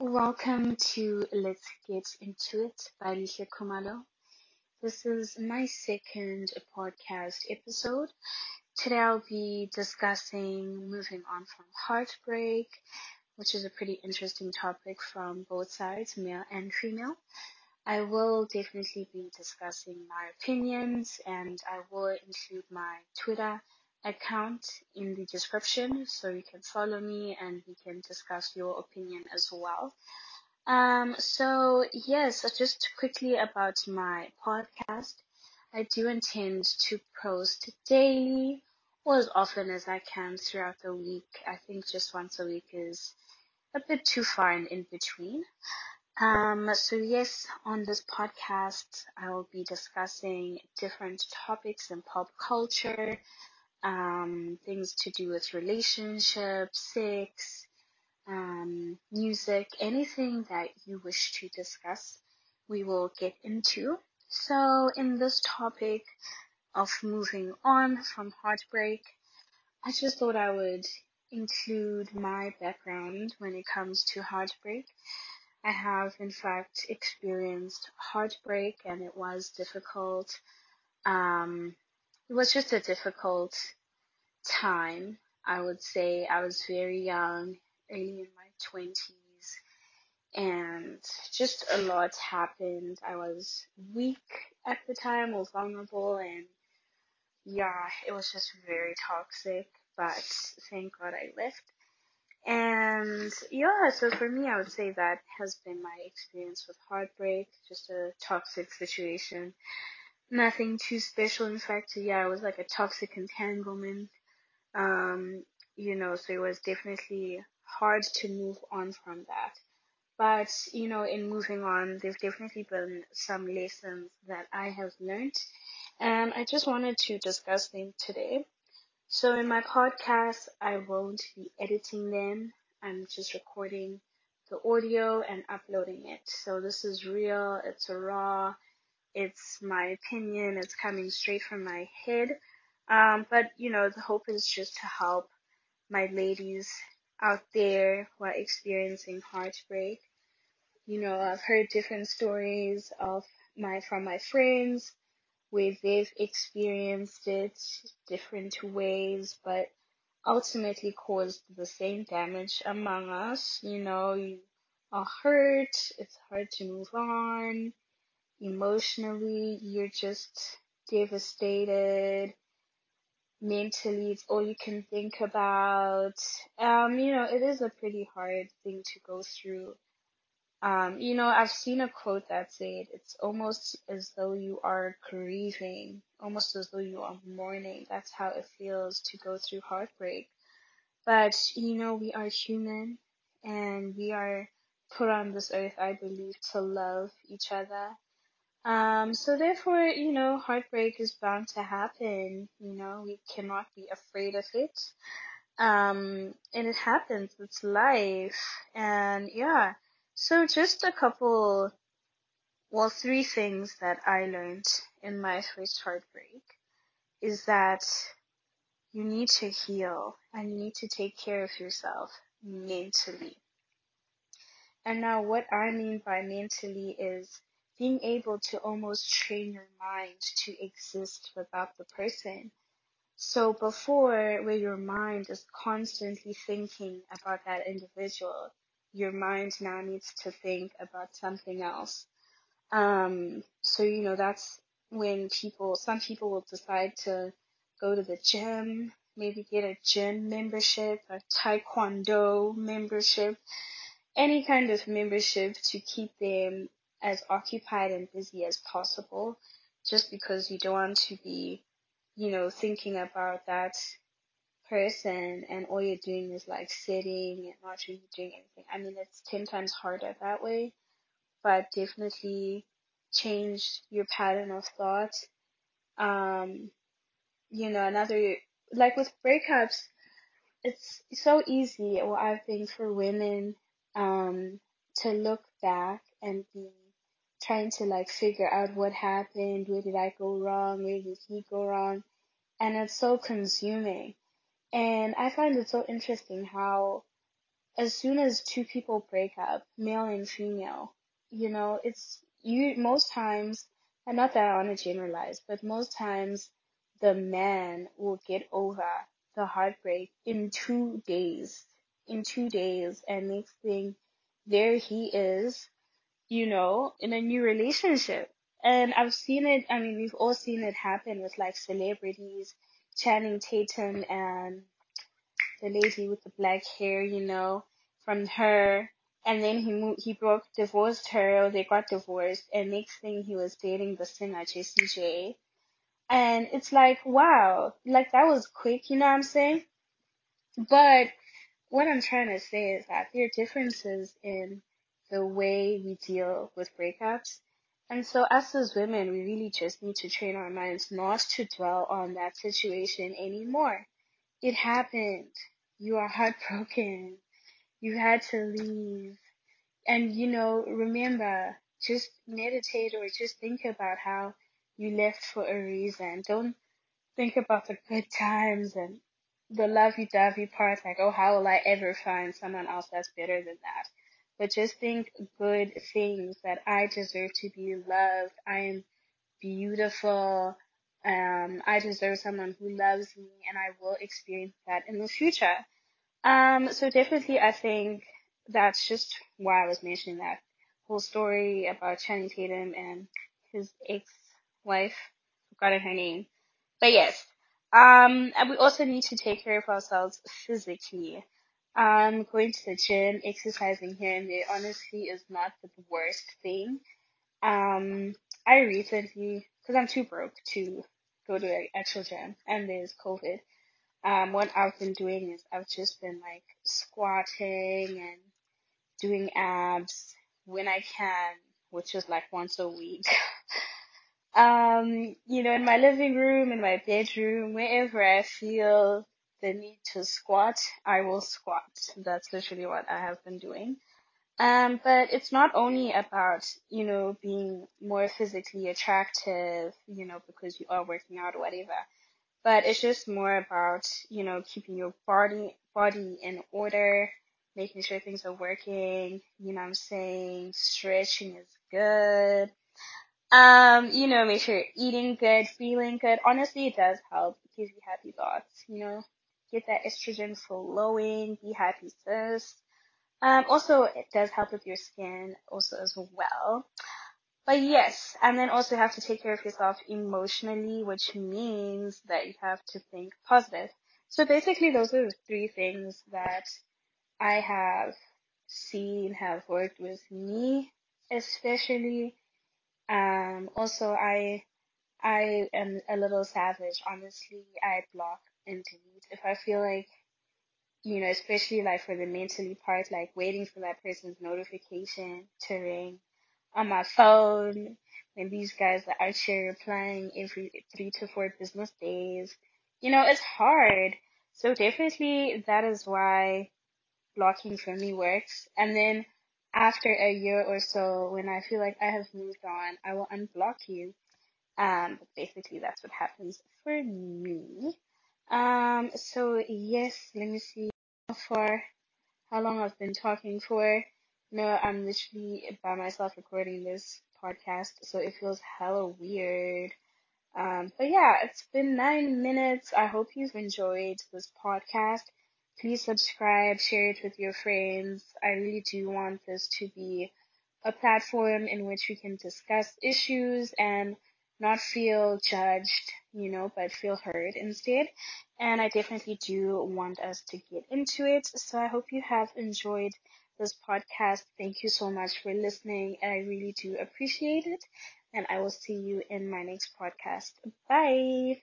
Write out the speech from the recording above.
Welcome to Let's Get Into It by Lisha Kumalo. This is my second podcast episode. Today I'll be discussing moving on from heartbreak, which is a pretty interesting topic from both sides, male and female. I will definitely be discussing my opinions and I will include my Twitter account in the description so you can follow me and we can discuss your opinion as well. Um, so yes, just quickly about my podcast. I do intend to post daily or as often as I can throughout the week. I think just once a week is a bit too far in, in between. Um, so yes, on this podcast, I will be discussing different topics in pop culture, um, things to do with relationships, sex, um, music, anything that you wish to discuss, we will get into. So in this topic of moving on from heartbreak, I just thought I would include my background when it comes to heartbreak. I have in fact experienced heartbreak and it was difficult. Um, it was just a difficult time. I would say I was very young, early in my twenties, and just a lot happened. I was weak at the time, was vulnerable, and yeah, it was just very toxic. But thank God I left. And yeah, so for me, I would say that has been my experience with heartbreak, just a toxic situation. Nothing too special. In fact, yeah, it was like a toxic entanglement. Um, you know, so it was definitely hard to move on from that. But, you know, in moving on, there's definitely been some lessons that I have learned. And I just wanted to discuss them today. So in my podcast, I won't be editing them. I'm just recording the audio and uploading it. So this is real. It's raw. It's my opinion. It's coming straight from my head. Um, but you know, the hope is just to help my ladies out there who are experiencing heartbreak. You know, I've heard different stories of my from my friends where they've experienced it different ways, but ultimately caused the same damage among us. You know, you are hurt, it's hard to move on. Emotionally, you're just devastated mentally it's all you can think about. Um, you know, it is a pretty hard thing to go through. Um, you know, I've seen a quote that said it's almost as though you are grieving, almost as though you are mourning. That's how it feels to go through heartbreak. But, you know, we are human and we are put on this earth, I believe, to love each other um, so therefore, you know, heartbreak is bound to happen. You know, we cannot be afraid of it. Um, and it happens. It's life. And yeah. So just a couple, well, three things that I learned in my first heartbreak is that you need to heal and you need to take care of yourself mentally. And now what I mean by mentally is being able to almost train your mind to exist without the person. So before, where your mind is constantly thinking about that individual, your mind now needs to think about something else. Um, so, you know, that's when people, some people will decide to go to the gym, maybe get a gym membership, a taekwondo membership, any kind of membership to keep them as occupied and busy as possible just because you don't want to be, you know, thinking about that person and all you're doing is like sitting and not really doing anything. I mean, it's 10 times harder that way, but definitely change your pattern of thought. Um, you know, another, like with breakups, it's so easy, or I think for women, um, to look back and be trying to like figure out what happened, where did I go wrong, where did he go wrong, and it's so consuming. And I find it so interesting how as soon as two people break up, male and female, you know, it's you most times, and not that I want to generalize, but most times the man will get over the heartbreak in two days. In two days, and next thing, there he is, you know, in a new relationship. And I've seen it, I mean, we've all seen it happen with like celebrities, Channing Tatum and the lady with the black hair, you know, from her. And then he moved, he broke, divorced her, or they got divorced, and next thing he was dating the singer Jessie J. And it's like, wow, like that was quick, you know what I'm saying? But what I'm trying to say is that there are differences in the way we deal with breakups. And so as women, we really just need to train our minds not to dwell on that situation anymore. It happened. You are heartbroken. You had to leave. And you know, remember, just meditate or just think about how you left for a reason. Don't think about the good times and the lovey-dovey part, like, oh, how will I ever find someone else that's better than that? But just think good things that I deserve to be loved. I am beautiful. Um, I deserve someone who loves me and I will experience that in the future. Um, so definitely I think that's just why I was mentioning that whole story about Channing Tatum and his ex-wife, forgotten her name. But yes, um, and we also need to take care of ourselves physically. Um, going to the gym, exercising here and there honestly is not the worst thing. Um, I recently, cause I'm too broke to go to an actual gym and there's COVID. Um, what I've been doing is I've just been like squatting and doing abs when I can, which is like once a week. um, you know, in my living room, in my bedroom, wherever I feel the need to squat, I will squat. That's literally what I have been doing. Um, but it's not only about, you know, being more physically attractive, you know, because you are working out or whatever, but it's just more about, you know, keeping your body, body in order, making sure things are working, you know I'm saying? Stretching is good. Um, you know, make sure you're eating good, feeling good. Honestly, it does help. It gives you happy thoughts, you know. Get that estrogen flowing, be happy sis. Um, also, it does help with your skin also as well. But yes, and then also have to take care of yourself emotionally, which means that you have to think positive. So basically those are the three things that I have seen have worked with me, especially. Um, also I, I am a little savage. Honestly, I block delete. If I feel like you know, especially like for the mentally part, like waiting for that person's notification to ring on my phone. When these guys are out here replying every three to four business days. You know, it's hard. So definitely that is why blocking for me works. And then after a year or so, when I feel like I have moved on, I will unblock you. Um, basically that's what happens for me. Um, so yes, let me see how far, how long I've been talking for. No, I'm literally by myself recording this podcast, so it feels hella weird. Um, but yeah, it's been nine minutes. I hope you've enjoyed this podcast. Please subscribe, share it with your friends. I really do want this to be a platform in which we can discuss issues and not feel judged, you know, but feel heard instead. And I definitely do want us to get into it. So I hope you have enjoyed this podcast. Thank you so much for listening. I really do appreciate it. And I will see you in my next podcast. Bye.